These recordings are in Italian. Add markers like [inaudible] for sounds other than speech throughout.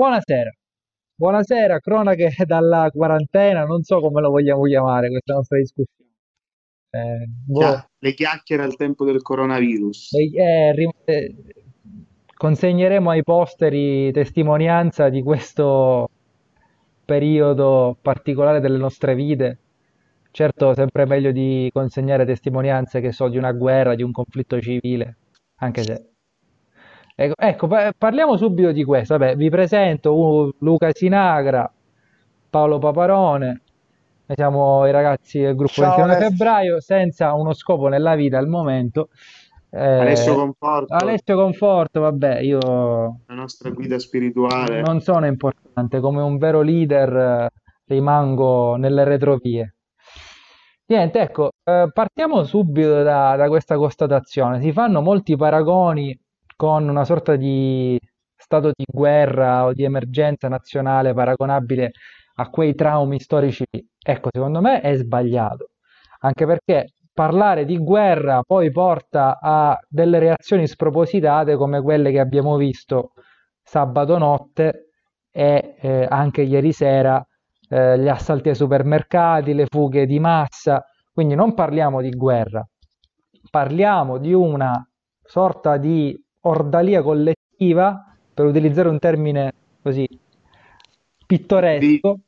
buonasera. Buonasera, cronache [laughs] dalla quarantena, non so come lo vogliamo chiamare questa nostra discussione. Eh, boh. Le chiacchiere al tempo del coronavirus. Eh, eh, consegneremo ai posteri testimonianza di questo periodo particolare delle nostre vite. Certo, sempre meglio di consegnare testimonianze che so di una guerra, di un conflitto civile, anche se Ecco, ecco, parliamo subito di questo. Vabbè, vi presento uh, Luca Sinagra, Paolo Paparone, noi siamo i ragazzi del gruppo Ciao, 29 febbraio, senza uno scopo nella vita al momento. Eh, Alessio Conforto. Alessio Conforto, vabbè, io... La nostra guida spirituale. Non sono importante, come un vero leader eh, rimango nelle retrovie. Niente, ecco, eh, partiamo subito da, da questa constatazione. Si fanno molti paragoni con una sorta di stato di guerra o di emergenza nazionale paragonabile a quei traumi storici, ecco, secondo me è sbagliato, anche perché parlare di guerra poi porta a delle reazioni spropositate come quelle che abbiamo visto sabato notte e eh, anche ieri sera eh, gli assalti ai supermercati, le fughe di massa, quindi non parliamo di guerra, parliamo di una sorta di ordalia collettiva, per utilizzare un termine così pittoresco,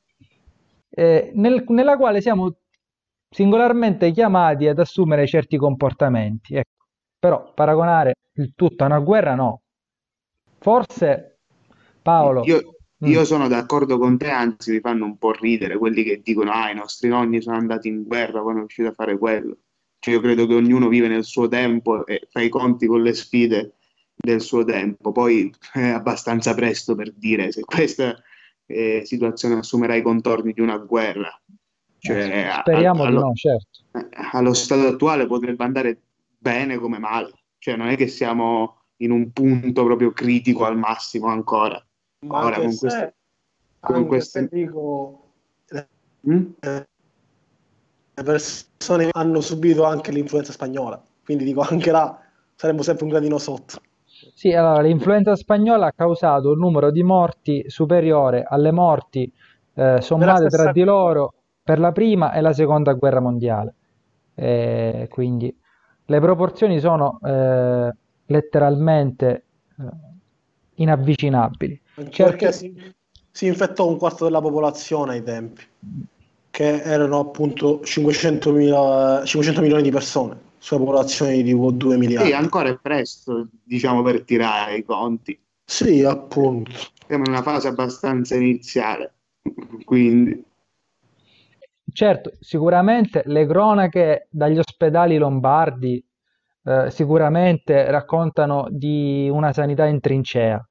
eh, nel, nella quale siamo singolarmente chiamati ad assumere certi comportamenti. Ecco. Però paragonare il tutto a una guerra no. Forse Paolo... Io, io mm. sono d'accordo con te, anzi mi fanno un po' ridere quelli che dicono ah i nostri nonni sono andati in guerra, poi sono riusciti a fare quello. Cioè io credo che ognuno vive nel suo tempo e fa i conti con le sfide del suo tempo. Poi [laughs] è abbastanza presto per dire se questa eh, situazione assumerà i contorni di una guerra. Cioè, eh, Speriamo di no, certo. Eh, allo stato attuale potrebbe andare bene come male. Cioè, non è che siamo in un punto proprio critico al massimo ancora. Ma Ora, con queste, con queste... dico, mm? le persone hanno subito anche l'influenza spagnola, quindi dico anche là saremmo sempre un gradino sotto. Sì, allora l'influenza spagnola ha causato un numero di morti superiore alle morti eh, sommate tra di loro per la prima e la seconda guerra mondiale. Eh, quindi le proporzioni sono eh, letteralmente eh, inavvicinabili. Perché si, si, infettò un quarto della popolazione ai tempi, che erano appunto 500, 500 milioni di persone sulla popolazione di 2 miliardi. Sì, ancora è presto, diciamo, per tirare i conti. Sì, appunto. Siamo in una fase abbastanza iniziale, [laughs] quindi... Certo, sicuramente le cronache dagli ospedali lombardi eh, sicuramente raccontano di una sanità in trincea.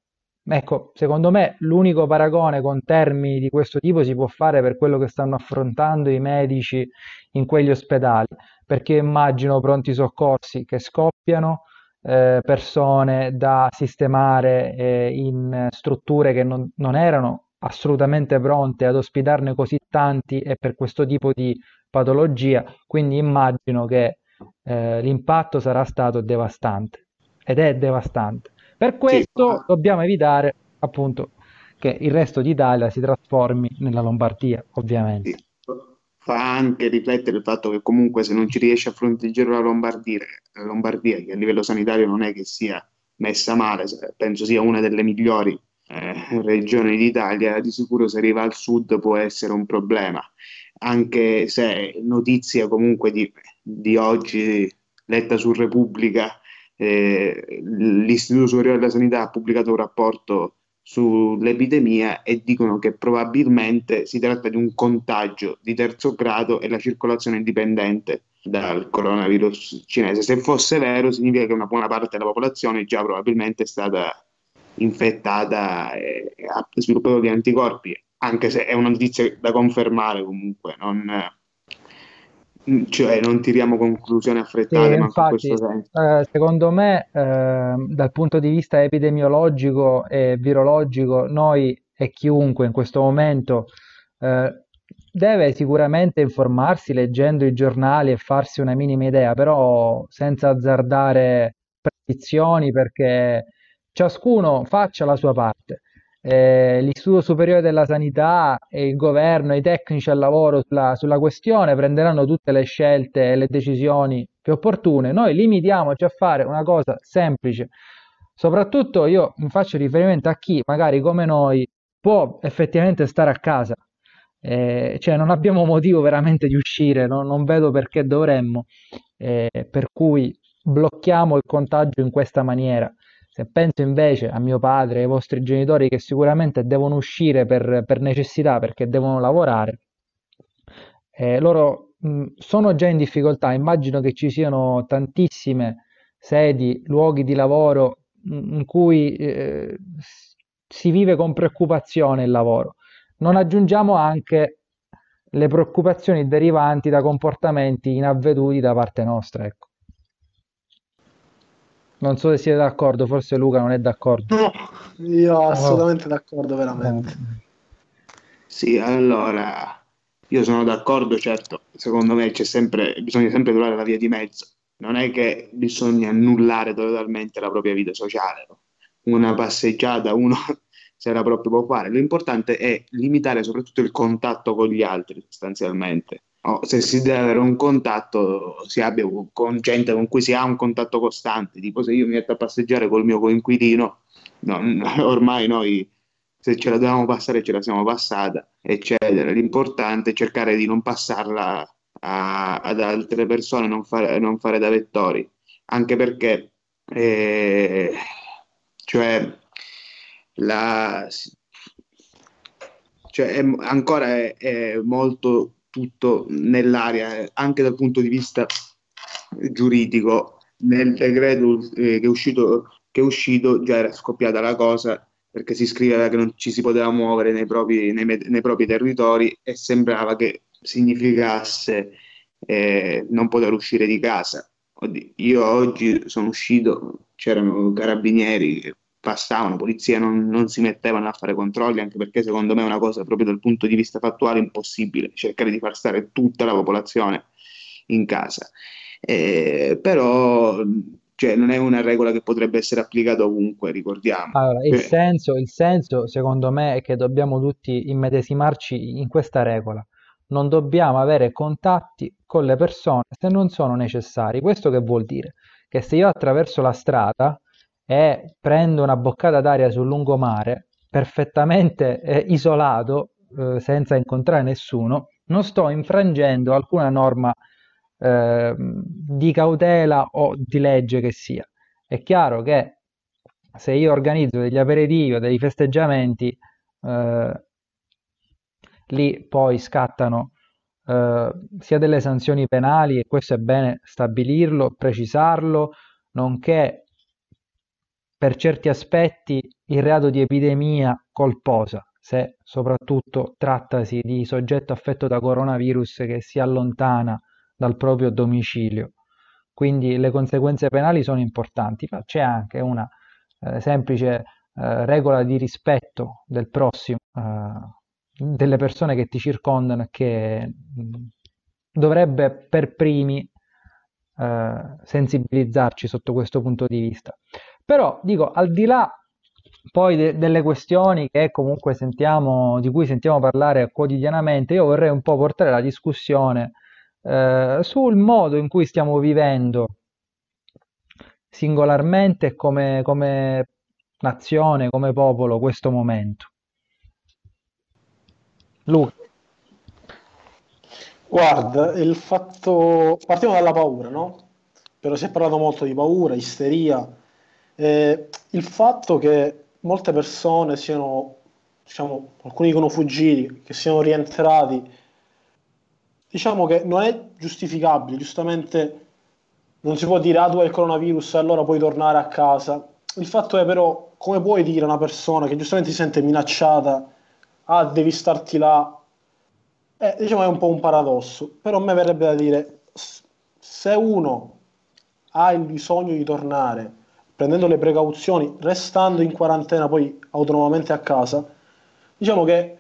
Ecco, secondo me l'unico paragone con termini di questo tipo si può fare per quello che stanno affrontando i medici in quegli ospedali perché immagino pronti soccorsi che scoppiano, eh, persone da sistemare eh, in strutture che non, non, erano assolutamente pronte ad ospitarne così tanti e per questo tipo di patologia, quindi immagino che eh, l'impatto sarà stato devastante ed è devastante. Per questo sì. dobbiamo evitare appunto che il resto d'Italia si trasformi nella Lombardia, ovviamente. Sì fa anche riflettere il fatto che comunque se non ci riesce a fronteggiare la Lombardia, la Lombardia che a livello sanitario non è che sia messa male, penso sia una delle migliori eh, regioni d'Italia, di sicuro se arriva al sud può essere un problema, anche se notizia comunque di, di oggi letta su Repubblica, eh, l'Istituto Superiore della Sanità ha pubblicato un rapporto sull'epidemia e dicono che probabilmente si tratta di un contagio di terzo grado e la circolazione indipendente dal coronavirus cinese. Se fosse vero, significa che una buona parte della popolazione già probabilmente è stata infettata e ha sviluppato degli anticorpi, anche se è una notizia da confermare comunque, non, cioè non tiriamo conclusioni affrettate, sì, infatti, eh, secondo me, eh, dal punto di vista epidemiologico e virologico, noi e chiunque in questo momento eh, deve sicuramente informarsi leggendo i giornali e farsi una minima idea, però senza azzardare predizioni perché ciascuno faccia la sua parte. Eh, l'Istituto Superiore della Sanità e il governo, i tecnici al lavoro sulla, sulla questione prenderanno tutte le scelte e le decisioni più opportune. Noi limitiamoci a fare una cosa semplice. Soprattutto io mi faccio riferimento a chi magari come noi può effettivamente stare a casa. Eh, cioè non abbiamo motivo veramente di uscire, no? non vedo perché dovremmo, eh, per cui blocchiamo il contagio in questa maniera. Se penso invece a mio padre ai vostri genitori che sicuramente devono uscire per, per necessità perché devono lavorare, eh, loro mh, sono già in difficoltà. Immagino che ci siano tantissime sedi, luoghi di lavoro mh, in cui eh, si vive con preoccupazione il lavoro. Non aggiungiamo anche le preoccupazioni derivanti da comportamenti inavveduti da parte nostra. Ecco. Non so se siete d'accordo, forse Luca non è d'accordo. No, io assolutamente oh. d'accordo, veramente. Sì, allora, io sono d'accordo, certo, secondo me c'è sempre, bisogna sempre trovare la via di mezzo. Non è che bisogna annullare totalmente la propria vita sociale. Una passeggiata, uno [laughs] se la proprio può fare. L'importante è limitare soprattutto il contatto con gli altri, sostanzialmente oh, se si deve avere un contatto, si abbia con gente con cui si ha un contatto costante, tipo se io mi metto a passeggiare col mio coinquilino, no, [laughs] ormai noi se ce la dobbiamo passare ce la siamo passata, eccetera. L'importante è cercare di non passarla a, ad altre persone, non fare, non fare da vettori, anche perché eh, cioè, la, cioè è, ancora è, è molto tutto nell'aria, anche dal punto di vista giuridico. Nel decreto eh, che, è uscito, che, è uscito, già era scoppiata la cosa perché si scriveva che non ci si poteva muovere nei propri, nei, nei propri territori e sembrava che significasse eh, non poter uscire di casa. Oddio, io oggi sono uscito, c'erano carabinieri passavano, polizia non, non, si mettevano a fare controlli, anche perché secondo me è una cosa proprio dal punto di vista fattuale impossibile, cercare di far stare tutta la popolazione in casa. Eh, però cioè, non è una regola che potrebbe essere applicata ovunque, ricordiamo. Allora, il, eh. senso, il senso, secondo me, è che dobbiamo tutti immedesimarci in questa regola. Non dobbiamo avere contatti con le persone se non sono necessari. Questo che vuol dire? Che se io attraverso la strada e prendo una boccata d'aria sul lungomare, perfettamente eh, isolato, eh, senza incontrare nessuno, non sto infrangendo alcuna norma eh, di cautela o di legge che sia. È chiaro che se io organizzo degli aperitivi o dei festeggiamenti, eh, lì poi scattano eh, sia delle sanzioni penali, e questo è bene stabilirlo, precisarlo, nonché per certi aspetti il reato di epidemia colposa, se soprattutto trattasi di soggetto affetto da coronavirus che si allontana dal proprio domicilio. Quindi le conseguenze penali sono importanti, ma c'è anche una eh, semplice eh, regola di rispetto del prossimo, eh, delle persone che ti circondano, che mh, mm, dovrebbe per primi eh, sensibilizzarci sotto questo punto di vista. Però dico, al di là poi de- delle questioni che comunque sentiamo, di cui sentiamo parlare quotidianamente, io vorrei un po' portare la discussione eh, sul modo in cui stiamo vivendo singolarmente come, come nazione, come popolo questo momento. Luca. Guarda, il fatto... Partiamo dalla paura, no? Però si è parlato molto di paura, isteria, eh, il fatto che molte persone siano, diciamo, alcuni dicono fuggiti, che siano rientrati, diciamo che non è giustificabile, giustamente non si può dire ah tu hai il coronavirus e allora puoi tornare a casa. Il fatto è però come puoi dire a una persona che giustamente si sente minacciata ah devi starti là eh, diciamo è un po' un paradosso però a me verrebbe da dire se uno ha il bisogno di tornare prendendo le precauzioni, restando in quarantena poi autonomamente a casa, diciamo che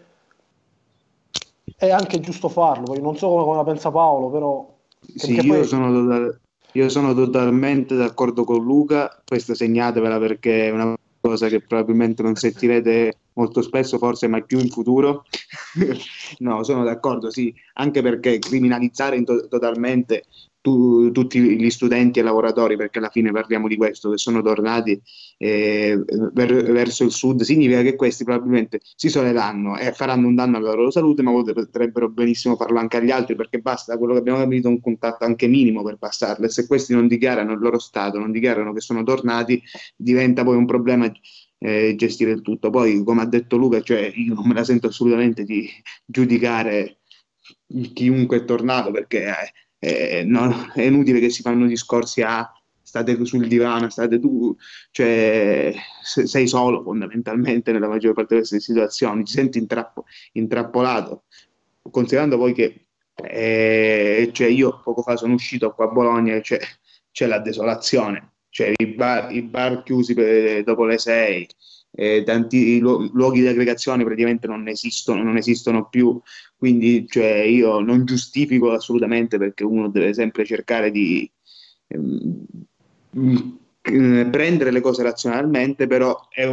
è anche giusto farlo. Poi non so come, come la pensa Paolo, però... Sì, io, poi... sono total... io sono totalmente d'accordo con Luca, questa segnatevela perché è una cosa che probabilmente non sentirete molto spesso, forse mai più in futuro. [laughs] no, sono d'accordo, sì, anche perché criminalizzare to- totalmente tu, tutti gli studenti e lavoratori, perché alla fine parliamo di questo, che sono tornati eh, ver- verso il sud, significa che questi probabilmente si soleranno e faranno un danno alla loro salute, ma potrebbero benissimo farlo anche agli altri, perché basta quello che abbiamo capito un contatto anche minimo per passarlo. E se questi non dichiarano il loro stato, non dichiarano che sono tornati, diventa poi un problema eh, gestire il tutto. Poi, come ha detto Luca, cioè, io non me la sento assolutamente di giudicare chiunque è tornato perché eh, eh, no, è inutile che si fanno discorsi a state sul divano, state tu, cioè sei solo fondamentalmente nella maggior parte di queste situazioni, ti senti intrappo, intrappolato, considerando poi che eh, cioè io poco fa sono uscito qua a Bologna e c'è, c'è la desolazione, cioè i bar, i bar chiusi per, dopo le sei, eh, tanti lu- luoghi di aggregazione praticamente non esistono, non esistono più, quindi cioè, io non giustifico assolutamente perché uno deve sempre cercare di ehm, mm, prendere le cose razionalmente, però è,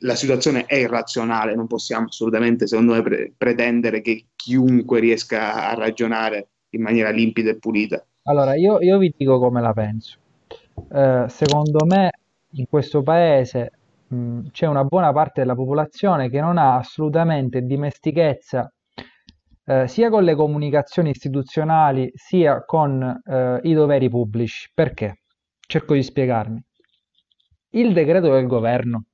la situazione è irrazionale, non possiamo assolutamente, secondo me, pre- pretendere che chiunque riesca a ragionare in maniera limpida e pulita. Allora, io, io vi dico come la penso. Eh, secondo me in questo paese mh, c'è una buona parte della popolazione che non ha assolutamente dimestichezza eh, sia con le comunicazioni istituzionali sia con eh, i doveri pubblici. Perché? Cerco di spiegarmi. Il decreto del governo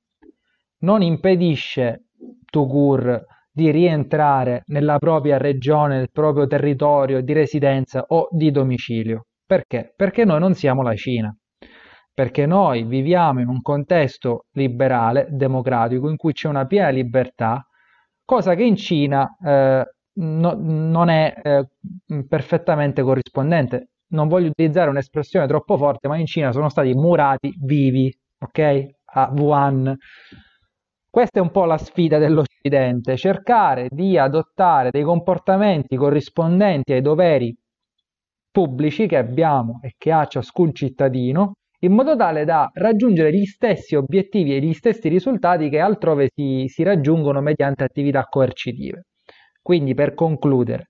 non impedisce Tugur di rientrare nella propria regione, nel proprio territorio di residenza o di domicilio. Perché? Perché noi non siamo la Cina perché noi viviamo in un contesto liberale, democratico, in cui c'è una piena libertà, cosa che in Cina eh, no, non è eh, perfettamente corrispondente. Non voglio utilizzare un'espressione troppo forte, ma in Cina sono stati murati vivi, ok? A Wuhan. Questa è un po' la sfida dell'Occidente, cercare di adottare dei comportamenti corrispondenti ai doveri pubblici che abbiamo e che ha ciascun cittadino in modo tale da raggiungere gli stessi obiettivi e gli stessi risultati che altrove si, si raggiungono mediante attività coercitive. Quindi per concludere,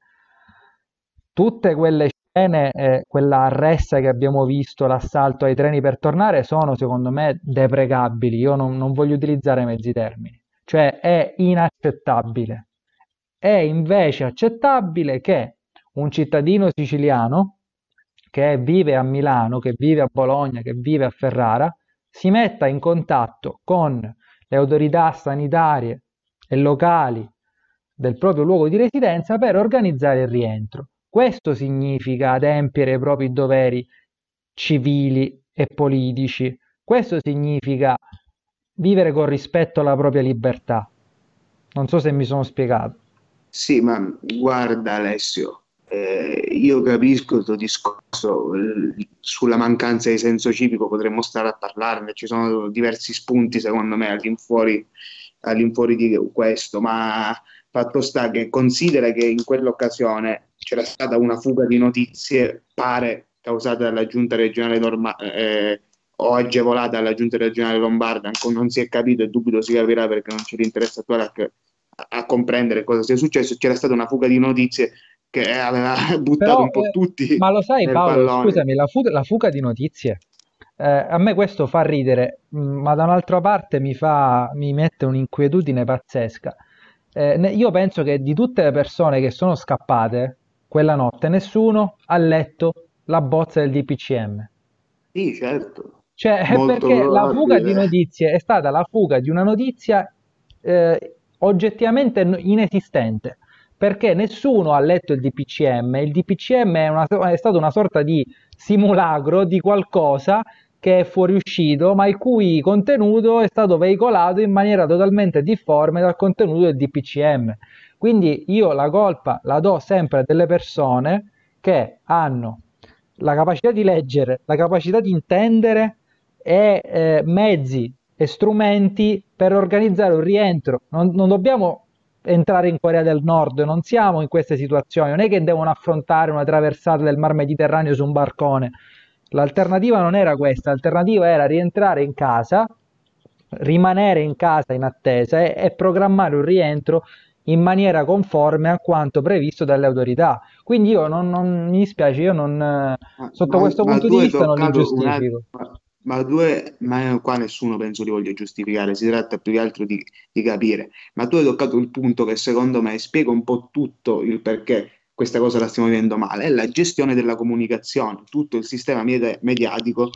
tutte quelle scene, eh, quella arresta che abbiamo visto, l'assalto ai treni per tornare, sono secondo me deprecabili. Io non, non voglio utilizzare mezzi termini. Cioè è inaccettabile. È invece accettabile che un cittadino siciliano che vive a Milano, che vive a Bologna, che vive a Ferrara, si metta in contatto con le autorità sanitarie e locali del proprio luogo di residenza per organizzare il rientro. Questo significa adempiere i propri doveri civili e politici. Questo significa vivere con rispetto alla propria libertà. Non so se mi sono spiegato. Sì, ma guarda Alessio, eh, io capisco il tuo discorso sulla mancanza di senso civico, potremmo stare a parlarne, ci sono diversi spunti secondo me all'infuori, all'infuori di questo, ma fatto sta che considera che in quell'occasione c'era stata una fuga di notizie, pare causata dalla giunta regionale norma- eh, o agevolata dalla giunta regionale lombarda, ancora non si è capito e dubito si capirà perché non ci interessa attuare a, a, a comprendere cosa sia successo, c'era stata una fuga di notizie che aveva [laughs] buttato Però, un po' eh, tutti. Ma lo sai, Paolo, pallone. scusami, la, fu- la, fuga di notizie. Eh, a me questo fa ridere, mm, ma da un'altra parte mi, fa, mi mette un'inquietudine pazzesca. Eh, io penso che di tutte le persone che sono scappate quella notte, nessuno ha letto la bozza del DPCM. Sì, certo. Cioè, perché la fuga di notizie è stata la fuga di una notizia eh, oggettivamente inesistente perché nessuno ha letto il DPCM. Il DPCM è, una, è stato una sorta di simulacro di qualcosa che è fuoriuscito, ma il cui contenuto è stato veicolato in maniera totalmente difforme dal contenuto del DPCM. Quindi io la colpa la do sempre a delle persone che hanno la capacità di leggere, la capacità di intendere e eh, mezzi e strumenti per organizzare un rientro. Non, non dobbiamo entrare in Corea del Nord, non siamo in queste situazioni, non è che devono affrontare una traversata del mar Mediterraneo su un barcone. L'alternativa non era questa, l'alternativa era rientrare in casa, rimanere in casa in attesa e, e programmare un rientro in maniera conforme a quanto previsto dalle autorità. Quindi io non, non mi dispiace, io non, sotto ma, questo ma punto di vista non li giustifico. attimo, ma, due, ma qua nessuno penso li voglia giustificare, si tratta più che altro di, di capire. Ma tu hai toccato il punto che secondo me spiega un po' tutto il perché questa cosa la stiamo vivendo male, è la gestione della comunicazione, tutto il sistema media- mediatico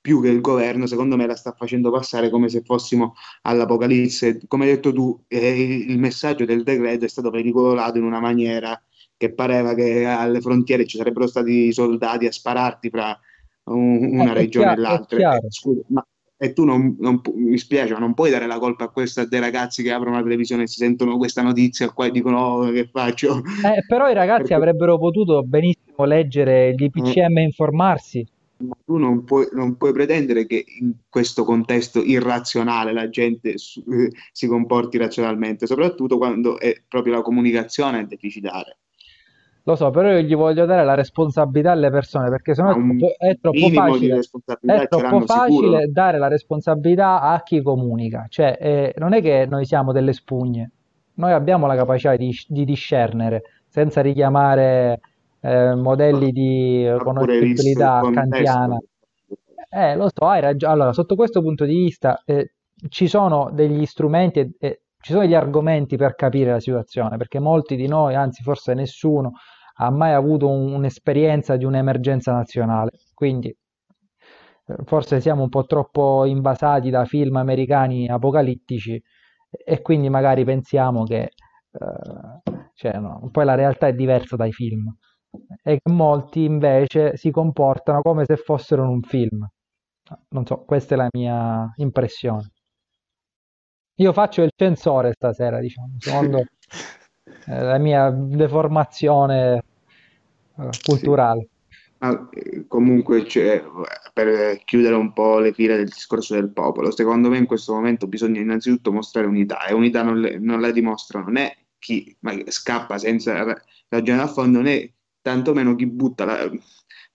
più che il governo, secondo me la sta facendo passare come se fossimo all'Apocalisse. Come hai detto tu, eh, il messaggio del decreto è stato pericolato in una maniera che pareva che alle frontiere ci sarebbero stati i soldati a spararti fra un- Eh, una è regione e l'altra. E, scusa, ma e tu non, non mi spiace, ma non puoi dare la colpa a questa dei ragazzi che aprono la televisione e si sentono questa notizia qua e dicono "Oh, che faccio? Eh, però i ragazzi Perché avrebbero potuto benissimo leggere gli eh, IPCM e informarsi. Ma tu non puoi, non puoi pretendere che in questo contesto irrazionale la gente eh, si comporti razionalmente, soprattutto quando è proprio la comunicazione deficitaria. Lo so, però io gli voglio dare la responsabilità alle persone perché sennò è troppo, facile, è troppo facile dare la responsabilità a chi comunica. Cioè, eh, non è che noi siamo delle spugne, noi abbiamo la capacità di, di discernere senza richiamare eh, modelli di conoscibilità kantiana. Eh, lo so, hai ragione. Allora, sotto questo punto di vista, eh, ci sono degli strumenti e, e ci sono degli argomenti per capire la situazione, perché molti di noi, anzi forse nessuno, ha mai avuto un- un'esperienza di un'emergenza nazionale. Quindi eh, forse siamo un po' troppo invasati da film americani apocalittici e quindi magari pensiamo che eh, cioè, no, poi la realtà è diversa dai film e che molti invece si comportano come se fossero in un film. Non so, questa è la mia impressione. Io faccio il censore stasera, diciamo, eh, [laughs] la mia deformazione eh, Sì. culturale. Ma, eh, comunque, c'è- per chiudere un po' le file del discorso del popolo, secondo me in questo momento bisogna innanzitutto mostrare unità e unità non, le- non la dimostrano né chi scappa senza ra- ragionare a fondo né tantomeno chi butta la-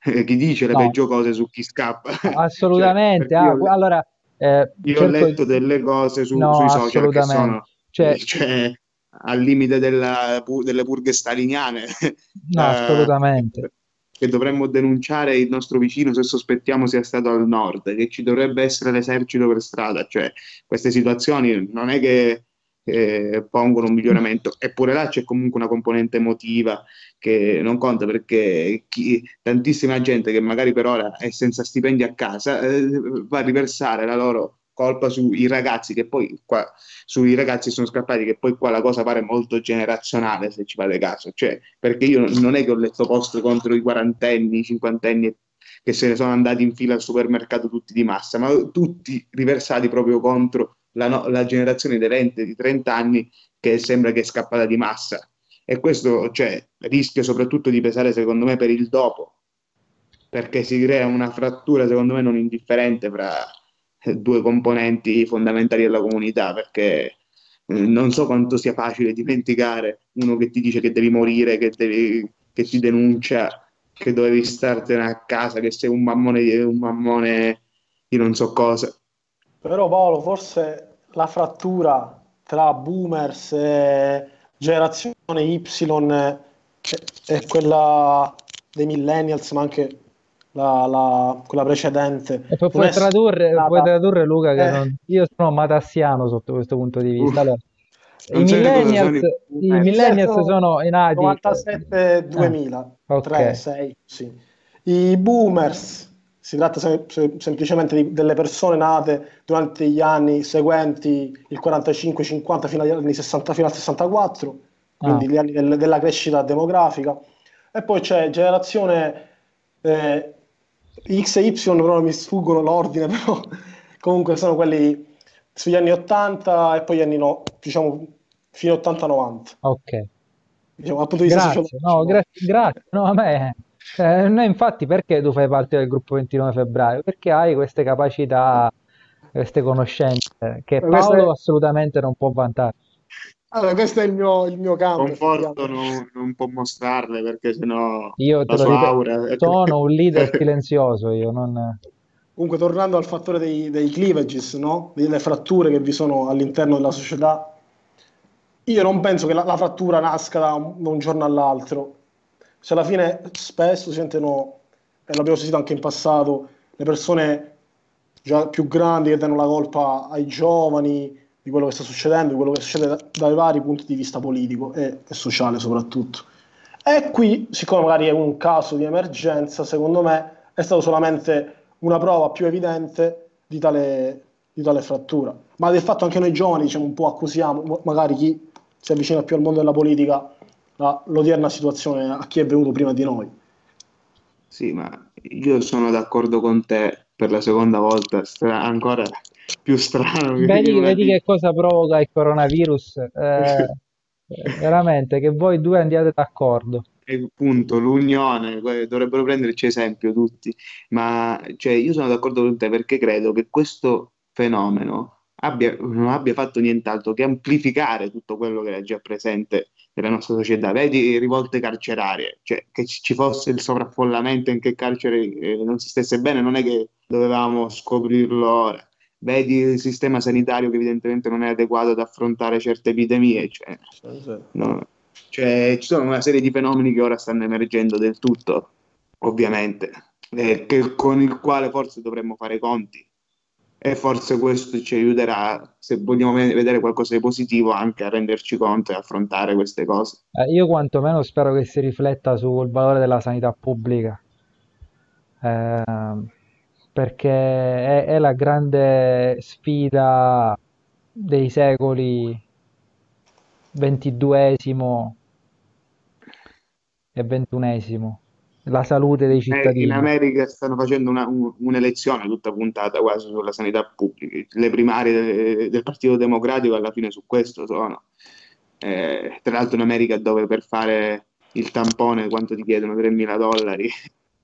[laughs] chi dice le No, peggio cose su chi scappa. [laughs] Cioè, assolutamente. Ah, io, gu- allora, eh, io ho cerco letto di... delle cose su- No, sui social che sono Cioè, [laughs] cioè, al limite della delle purghe staliniane, [laughs] no, eh, assolutamente. che dovremmo denunciare il nostro vicino se sospettiamo sia stato al nord, che ci dovrebbe essere l'esercito per strada, cioè queste situazioni non è che eh, pongono un miglioramento, eppure là c'è comunque una componente emotiva che non conta perché chi- tantissima gente che magari per ora è senza stipendi a casa eh, va a riversare la loro colpa sui ragazzi che poi qua sui ragazzi sono scappati che poi qua la cosa pare molto generazionale se ci fate caso. Cioè perché io non è che ho letto post contro i quarantenni, i cinquantenni che se ne sono andati in fila al supermercato tutti di massa ma tutti riversati proprio contro la, no- la generazione 20 di 30 anni che sembra che è scappata di massa. E questo cioè, rischia soprattutto di pesare secondo me per il dopo perché si crea una frattura secondo me non indifferente fra due componenti fondamentali della comunità, perché eh, non so quanto sia facile dimenticare uno che ti dice che devi morire, che, devi- che ti denuncia, che dovevi startene a casa, che sei un mammone, un mammone di non so cosa. Però Paolo, forse la frattura tra boomers e generazione Y e, e quella dei millennials, ma anche la, la- quella precedente, E poi puoi tradurre, puoi stata... tradurre Luca che eh, non- io sono matassiano sotto questo punto di vista. Uff, Allora, [laughs] i millennials, i boomer. millennials Certo, sono nati... eh, 97-2000, 3, ok, 6, sì. I boomers, si tratta sem- sem- semplicemente di- delle persone nate durante gli anni seguenti il 45-50 fino agli anni 60, fino al 64, ah, quindi gli anni del- della crescita demografica. E poi c'è generazione eh, X e Y, però mi sfuggono l'ordine, [laughs] però comunque sono quelli sugli anni 80 e poi gli anni no, diciamo fino 80-90, ok. diciamo, dal punto di vista Grazie, no, sociologico. grazie. No, a me, eh, noi infatti perché tu fai parte del gruppo 29 febbraio? Perché hai queste capacità, queste conoscenze che Paolo è, assolutamente non può vantare. Allora, questo è il mio, il mio campo, Conforto non, non può mostrarle perché sennò Io te la lo sua ripeto, aura... sono un leader [laughs] silenzioso, io non... Comunque, tornando al fattore dei, dei cleavages, no? delle fratture che vi sono all'interno della società, io non penso che la, la frattura nasca da un, da un, giorno all'altro. Se alla fine spesso si sentono, e l'abbiamo sentito anche in passato, le persone già più grandi che danno la colpa ai giovani di quello che sta succedendo, di quello che succede da, dai vari punti di vista politico e, e sociale soprattutto. E qui, siccome magari è un caso di emergenza, secondo me è stato solamente una prova più evidente di tale, di tale frattura. Ma del fatto anche noi giovani diciamo, un po' accusiamo, magari chi si avvicina più al mondo della politica, la, l'odierna situazione a chi è venuto prima di noi. Sì, ma io sono d'accordo con te per la seconda volta, ancora più strano. Vedi, vedi che cosa provoca il coronavirus? Eh, [laughs] veramente, che voi due andiate d'accordo appunto l'unione, dovrebbero prenderci esempio tutti, ma cioè, io sono d'accordo con te perché credo che questo fenomeno abbia, non abbia fatto nient'altro che amplificare tutto quello che era già presente nella nostra società. Vedi rivolte carcerarie, cioè che ci fosse il sovraffollamento in che carcere eh, non si stesse bene, non è che dovevamo scoprirlo ora. Vedi il sistema sanitario che evidentemente non è adeguato ad affrontare certe epidemie, cioè, no, cioè, ci sono una serie di fenomeni che ora stanno emergendo del tutto, ovviamente, eh, che, con il quale forse dovremmo fare i conti. E forse questo ci aiuterà, se vogliamo vedere qualcosa di positivo, anche a renderci conto e affrontare queste cose. Eh, io quantomeno spero che si rifletta sul valore della sanità pubblica, eh, perché è, è la grande sfida dei secoli ventiduesimo e ventunesimo, la salute dei cittadini. In America stanno facendo una, un, un'elezione tutta puntata quasi sulla sanità pubblica. Le primarie del, del Partito Democratico alla fine su questo sono. Eh, tra l'altro in America dove per fare il tampone quanto ti chiedono 3.000 dollari.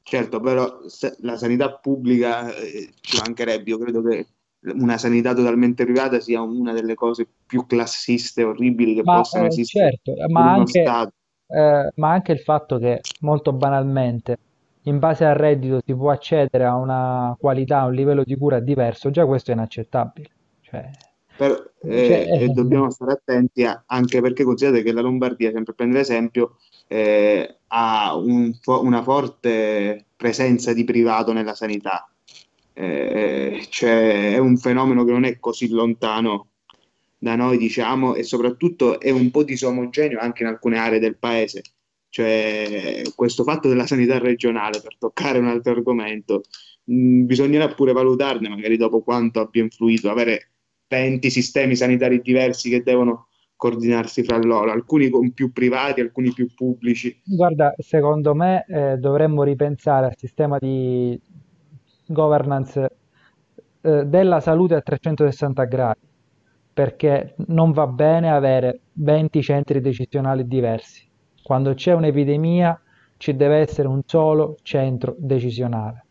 Certo, però la sanità pubblica eh, ci mancherebbe, io credo che una sanità totalmente privata sia una delle cose più classiste e orribili che ma, possano eh, esistere certo, ma anche, eh, ma anche il fatto che molto banalmente in base al reddito si può accedere a una qualità, a un livello di cura diverso, già questo è inaccettabile. Cioè, per, [laughs] eh, cioè, eh, dobbiamo stare attenti a, anche perché considerate che la Lombardia, sempre per prendere esempio, eh, ha un, una forte presenza di privato nella sanità eh, cioè, è un fenomeno che non è così lontano da noi, diciamo, e soprattutto è un po' disomogeneo anche in alcune aree del paese. Cioè, questo fatto della sanità regionale, per toccare un altro argomento, mh, mm, bisognerà pure valutarne, magari dopo quanto abbia influito, avere 20 sistemi sanitari diversi che devono coordinarsi fra loro, alcuni più privati, alcuni più pubblici. Guarda, secondo me eh, dovremmo ripensare al sistema di governance eh, della salute a 360 gradi, perché non va bene avere 20 centri decisionali diversi. Quando c'è un'epidemia ci deve essere un solo centro decisionale,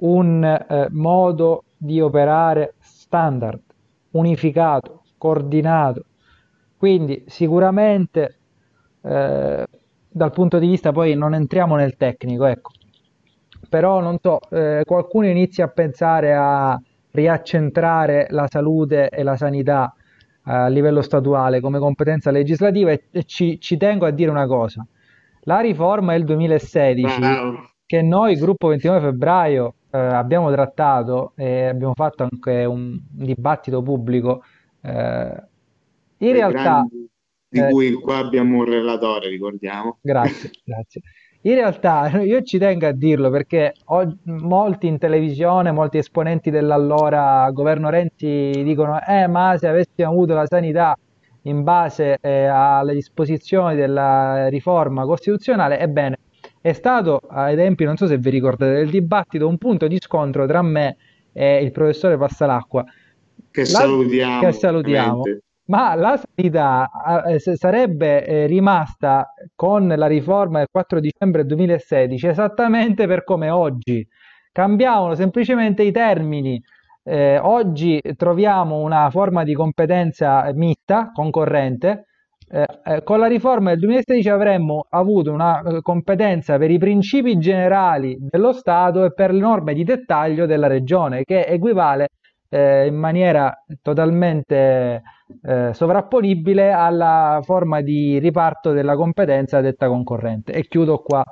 un eh, modo di operare standard, unificato, coordinato. Quindi sicuramente eh, dal punto di vista poi non entriamo nel tecnico, ecco, però non so, eh, qualcuno inizia a pensare a riaccentrare la salute e la sanità eh, a livello statuale come competenza legislativa e, e ci, ci, tengo a dire una cosa. La riforma del 2016 wow. che noi, gruppo 29 febbraio, eh, abbiamo trattato e abbiamo fatto anche un dibattito pubblico, eh, in realtà... Di cui eh, qua abbiamo un relatore, ricordiamo. Grazie, [laughs] grazie. In realtà [laughs] io ci tengo a dirlo perché ho, molti in televisione, molti esponenti dell'allora governo Renzi dicono eh ma se avessimo avuto la sanità in base eh, alle disposizioni della riforma costituzionale, ebbene è stato ai tempi, non so se vi ricordate del dibattito, un punto di scontro tra me e il professore Passalacqua. Che la, salutiamo. Che salutiamo ma la sanità eh, sarebbe eh, rimasta con la riforma del 4 dicembre 2016 esattamente per come oggi. Cambiavano semplicemente i termini. Eh, oggi troviamo una forma di competenza mista, concorrente, eh, eh, con la riforma del 2016 avremmo avuto una eh, competenza per i principi generali dello Stato e per le norme di dettaglio della regione, che equivale eh, in maniera totalmente eh, sovrapponibile alla forma di riparto della competenza detta concorrente. E chiudo qua.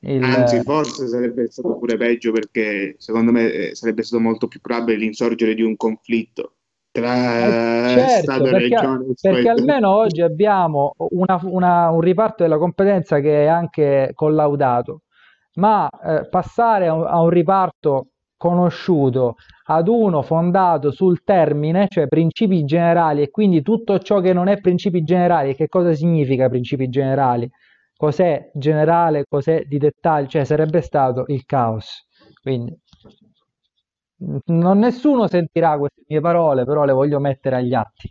Il... Anzi, forse sarebbe stato pure peggio perché secondo me sarebbe stato molto più probabile l'insorgere di un conflitto tra eh, certo, Stato perché, Regione. Perché almeno oggi abbiamo una, una, un riparto della competenza che è anche collaudato, ma eh, passare a un, a un riparto conosciuto ad uno fondato sul termine, cioè principi generali, e quindi tutto ciò che non è principi generali, che cosa significa principi generali? Cos'è generale, cos'è di dettaglio, cioè sarebbe stato il caos. Quindi non nessuno sentirà queste mie parole, però le voglio mettere agli atti.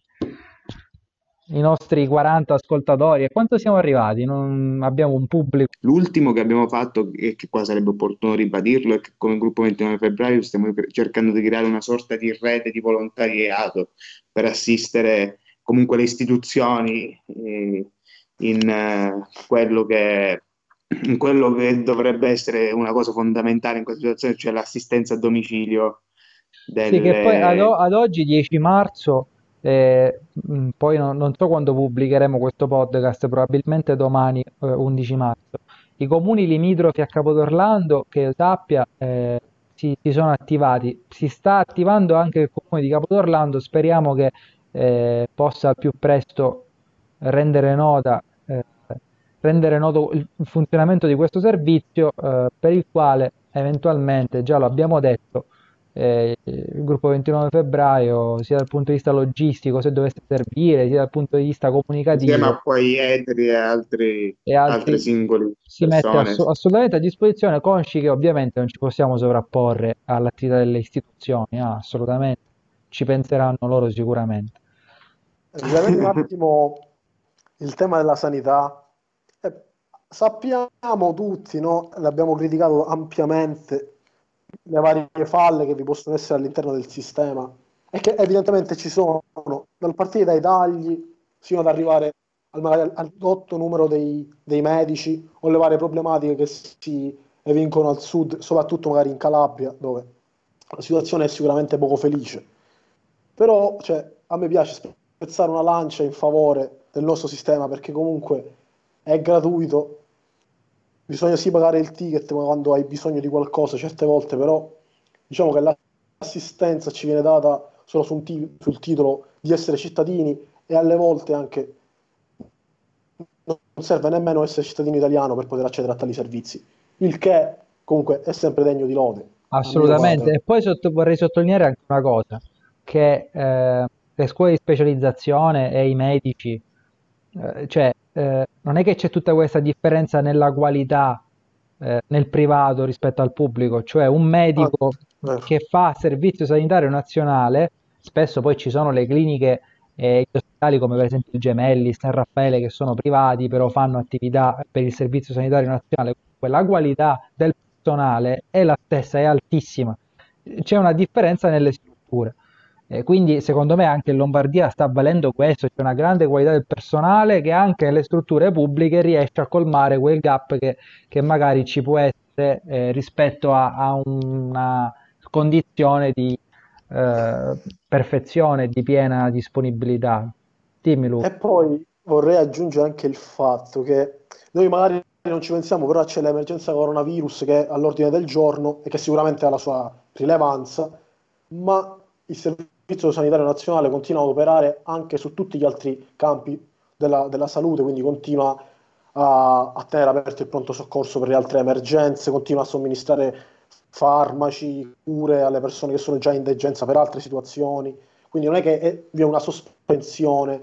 I nostri 40 ascoltatori, e quanto siamo arrivati? Non abbiamo un pubblico. L'ultimo che abbiamo fatto, e che qua sarebbe opportuno ribadirlo, è che come gruppo 29 febbraio stiamo cercando di creare una sorta di rete di volontariato per assistere comunque le istituzioni eh, in, eh, quello che quello che dovrebbe essere una cosa fondamentale in questa situazione, cioè l'assistenza a domicilio. Delle... Sì, che poi ad, ad oggi, 10 marzo, eh, poi non, non, so quando pubblicheremo questo podcast, probabilmente domani, eh, 11 marzo, i comuni limitrofi a Capodorlando, che io sappia, eh, si, si, sono attivati. Si sta attivando anche il comune di Capodorlando, speriamo che eh, possa al più presto rendere nota rendere noto il funzionamento di questo servizio eh, per il quale eventualmente, già lo abbiamo detto, eh, il gruppo 29 febbraio, sia dal punto di vista logistico, se dovesse servire, sia dal punto di vista comunicativo, insieme a poi Etri e altri, e altri, altri singoli si persone. mette ass- assolutamente a disposizione, consci che ovviamente non ci possiamo sovrapporre all'attività delle istituzioni, ah, assolutamente, ci penseranno loro sicuramente. Risalendo un attimo il tema della sanità, sappiamo tutti, no? l'abbiamo criticato ampiamente, le varie falle che vi possono essere all'interno del sistema e che evidentemente ci sono, dal partire dai tagli fino ad arrivare al, al dotto numero dei, dei, medici o le varie problematiche che si evincono al sud, soprattutto magari in Calabria, dove la situazione è sicuramente poco felice. Però cioè, a me piace spezzare una lancia in favore del nostro sistema perché comunque è gratuito, bisogna sì pagare il ticket quando hai bisogno di qualcosa certe volte, però diciamo che l'assistenza ci viene data solo su t- sul titolo di essere cittadini e alle volte anche non serve nemmeno essere cittadino italiano per poter accedere a tali servizi, il che comunque è sempre degno di lode. Assolutamente, e poi sotto, vorrei sottolineare anche una cosa, che eh, le scuole di specializzazione e i medici, eh, cioè eh, non è che c'è tutta questa differenza nella qualità eh, nel privato rispetto al pubblico, cioè un medico ah, che fa servizio sanitario nazionale, spesso poi ci sono le cliniche e gli ospedali come per esempio il Gemelli, San Raffaele che sono privati però fanno attività per il servizio sanitario nazionale, la qualità del personale è la stessa, è altissima, c'è una differenza nelle strutture. Eh, quindi secondo me anche in Lombardia sta valendo questo, c'è una grande qualità del personale che anche nelle strutture pubbliche riesce a colmare quel gap che, che magari ci può essere eh, rispetto a, a, una condizione di eh, perfezione, di piena disponibilità. Dimmi Luca. E poi vorrei aggiungere anche il fatto che noi magari non ci pensiamo, però c'è l'emergenza coronavirus che è all'ordine del giorno e che sicuramente ha la sua rilevanza, ma il servizio Servizio Sanitario Nazionale continua ad operare anche su tutti gli altri campi della, della salute, quindi continua a, a, tenere aperto il pronto soccorso per le altre emergenze, continua a somministrare farmaci, cure alle persone che sono già in degenza per altre situazioni. Quindi non è che è, vi è una sospensione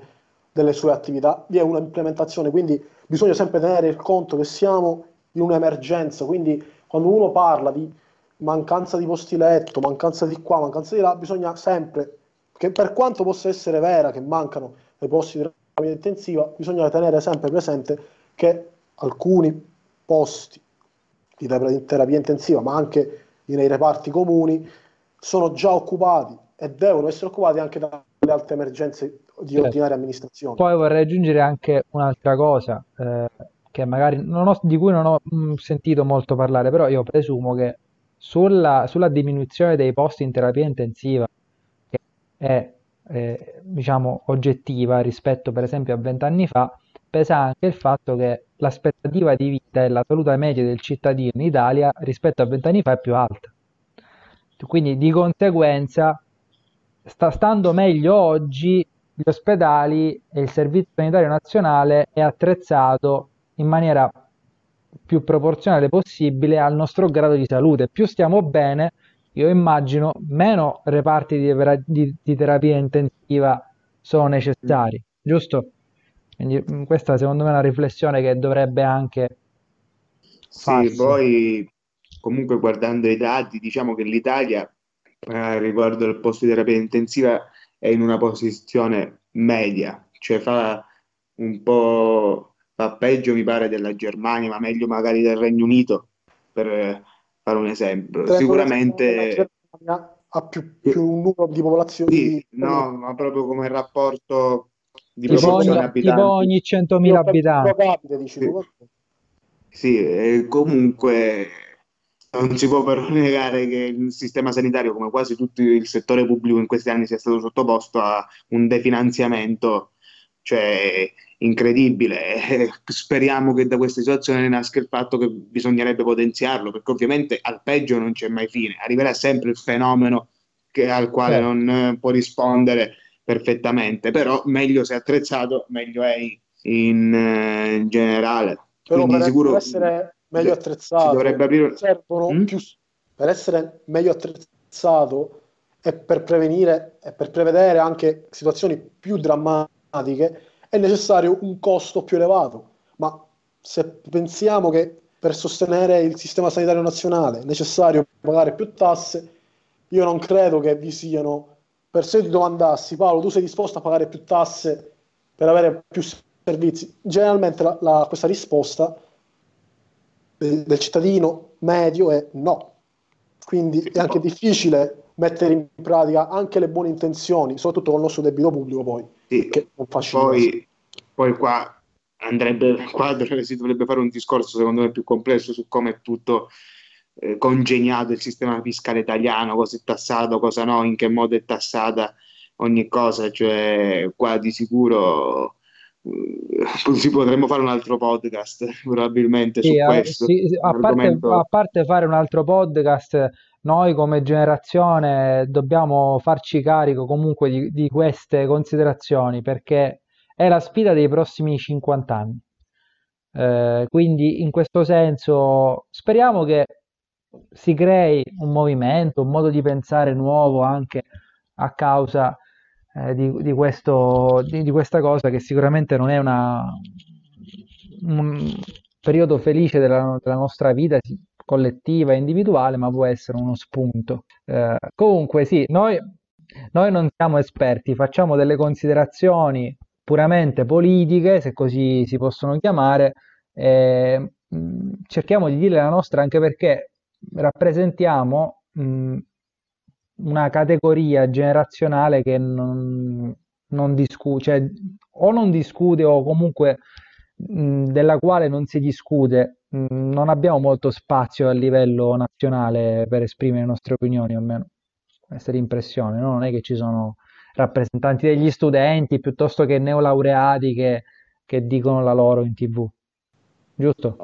delle sue attività, vi è un'implementazione, quindi bisogna sempre tenere il conto che siamo in un'emergenza, quindi quando uno parla di mancanza di posti letto, mancanza di qua, mancanza di là, bisogna sempre, che per quanto possa essere vera che mancano i posti di terapia intensiva, bisogna tenere sempre presente che alcuni posti di terapia intensiva, ma anche nei reparti comuni, sono già occupati e devono essere occupati anche dalle altre emergenze di Certo. ordinaria amministrazione. Poi vorrei aggiungere anche un'altra cosa, eh, che magari non ho- di cui non ho mm, sentito molto parlare, però io presumo che sulla, sulla diminuzione dei posti in terapia intensiva, che è eh, diciamo oggettiva rispetto per esempio a vent'anni fa, pesa anche il fatto che l'aspettativa di vita e la salute media del cittadino in Italia rispetto a vent'anni fa è più alta. Quindi di conseguenza, sta stando meglio oggi, gli ospedali e il Servizio Sanitario Nazionale è attrezzato in maniera più proporzionale possibile al nostro grado di salute. Più stiamo bene, io immagino, meno reparti di, di- di terapia intensiva sono necessari, giusto? Quindi mh, questa secondo me è una riflessione che dovrebbe anche Sì, farsi. poi comunque guardando i dati, diciamo che l'Italia eh, riguardo al posto di terapia intensiva è in una posizione media, cioè fa un po' fa peggio mi pare della Germania, ma meglio magari del Regno Unito, per eh, fare un esempio. La Sicuramente Germania ha più, più un numero di popolazione sì, di no, ma proprio come rapporto di Tipo ogni, proporzione tipo abitanti. ogni 100.000 Io per pro abitanti. capite, dici Sì. tu. Sì, e comunque non si può però [laughs] negare che il sistema sanitario, come quasi tutto il settore pubblico in questi anni, sia stato sottoposto a un definanziamento, cioè incredibile. E speriamo che da questa situazione ne nasca il fatto che bisognerebbe potenziarlo, perché ovviamente al peggio non c'è mai fine, arriverà sempre il fenomeno che- al quale Certo. non eh, può rispondere perfettamente, però meglio se attrezzato, meglio è in, eh, in generale. Però Quindi per, sicuro essere meglio attrezzato dovrebbe aprire... servono Mm? più per essere meglio attrezzato e per prevenire e per prevedere anche situazioni più drammatiche è necessario un costo più elevato. Ma se pensiamo che per sostenere il sistema sanitario nazionale è necessario pagare più tasse, io non credo che vi siano. Per se ti domandassi, Paolo, tu sei disposto a pagare più tasse per avere più servizi? Generalmente la- la- questa risposta del, del cittadino medio è no. Quindi è anche difficile mettere in pratica anche le buone intenzioni, soprattutto con il nostro debito pubblico poi, Sì, poi, poi qua andrebbe, qua si dovrebbe fare un discorso secondo me più complesso su come è tutto eh, congegnato il sistema fiscale italiano, cosa è tassato, cosa no, in che modo è tassata ogni cosa, cioè qua di sicuro eh, si potremmo fare un altro podcast [laughs] probabilmente Sì, su a, questo, sì, a parte, a parte fare un altro podcast, noi come generazione dobbiamo farci carico comunque di, di queste considerazioni perché è la sfida dei prossimi 50 anni. Eh, quindi in questo senso speriamo che si crei un movimento, un modo di pensare nuovo anche a causa eh, di, di questo, di, di questa cosa che sicuramente non è una, un periodo felice della, della nostra vita collettiva e individuale, ma può essere uno spunto. Eh, comunque sì, noi, noi non siamo esperti, facciamo delle considerazioni puramente politiche, se così si possono chiamare, e, mh, cerchiamo di dire la nostra anche perché rappresentiamo mh, una categoria generazionale che non, non discute, cioè, o non discute o comunque mh, della quale non si discute. Mh, non abbiamo molto spazio a livello nazionale per esprimere le nostre opinioni, almeno questa è l'impressione, no? Non è che ci sono rappresentanti degli studenti piuttosto che neolaureati che, che dicono la loro in TV, giusto?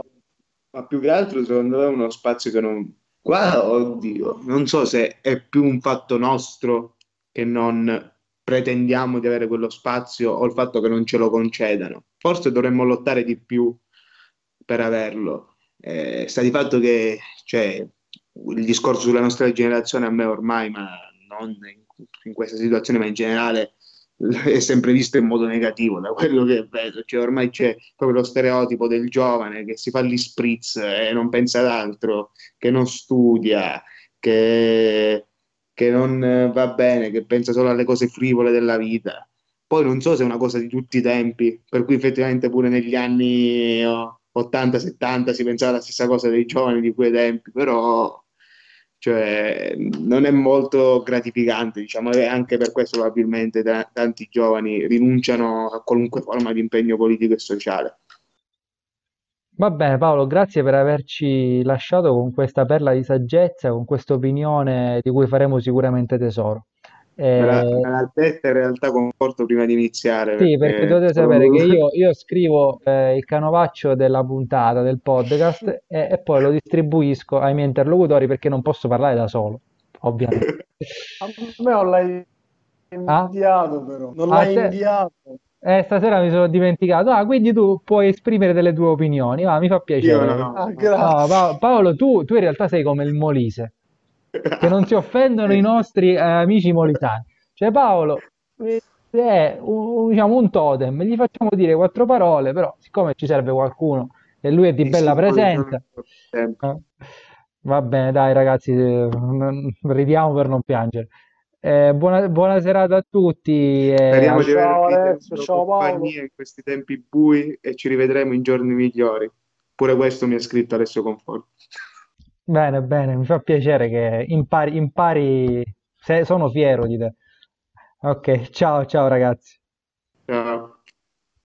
Ma più che altro, secondo me, è uno spazio che non... Qua, oddio, non so se è più un fatto nostro che non pretendiamo di avere quello spazio o il fatto che non ce lo concedano. Forse dovremmo lottare di più per averlo. Eh, sta di fatto che, cioè, il discorso sulla nostra generazione a me ormai, ma non in, questa situazione, ma in generale, [laughs] è sempre visto in modo negativo da quello che vedo, cioè ormai c'è proprio lo stereotipo del giovane che si fa gli spritz e non pensa ad altro, che non studia, che, che non va bene, che pensa solo alle cose frivole della vita. Poi non so se è una cosa di tutti i tempi, per cui effettivamente pure negli anni oh, 80-70 si pensava la stessa cosa dei giovani di quei tempi, però cioè non è molto gratificante, diciamo, e anche per questo probabilmente ta- tanti giovani rinunciano a qualunque forma di impegno politico e sociale. Va bene Paolo, grazie per averci lasciato con questa perla di saggezza, con questa opinione di cui faremo sicuramente tesoro. La- Eh, me l'ha detta in realtà conforto prima di iniziare Sì, perché perché dovete sapere che [laughs] io, io scrivo eh, il canovaccio della puntata del podcast e, e poi lo distribuisco ai miei interlocutori perché non posso parlare da solo, ovviamente. A me non l'hai Ah? inviato però, non A l'hai te? inviato. Eh, stasera mi sono dimenticato. Ah, quindi tu puoi esprimere delle tue opinioni. Ah, mi fa io piacere. no, Ah, no. No, grazie. Pa- Paolo, tu, tu in realtà sei come il Molise, che non si offendono i nostri eh, amici molisani. Cioè, Paolo eh, è un, diciamo, un totem, gli facciamo dire quattro parole, però siccome ci serve qualcuno e lui è di Sì, bella presenza, eh, va bene, dai ragazzi, eh, ridiamo per non piangere. Eh, buona, buona serata a tutti e Speriamo di Paolo. compagnia in questi tempi bui e ci rivedremo in giorni migliori. Pure questo mi ha scritto Alessio Conforto. Bene, bene, mi fa piacere che impari, impari, se- sono fiero di te. Ok, ciao, ciao ragazzi. Ciao.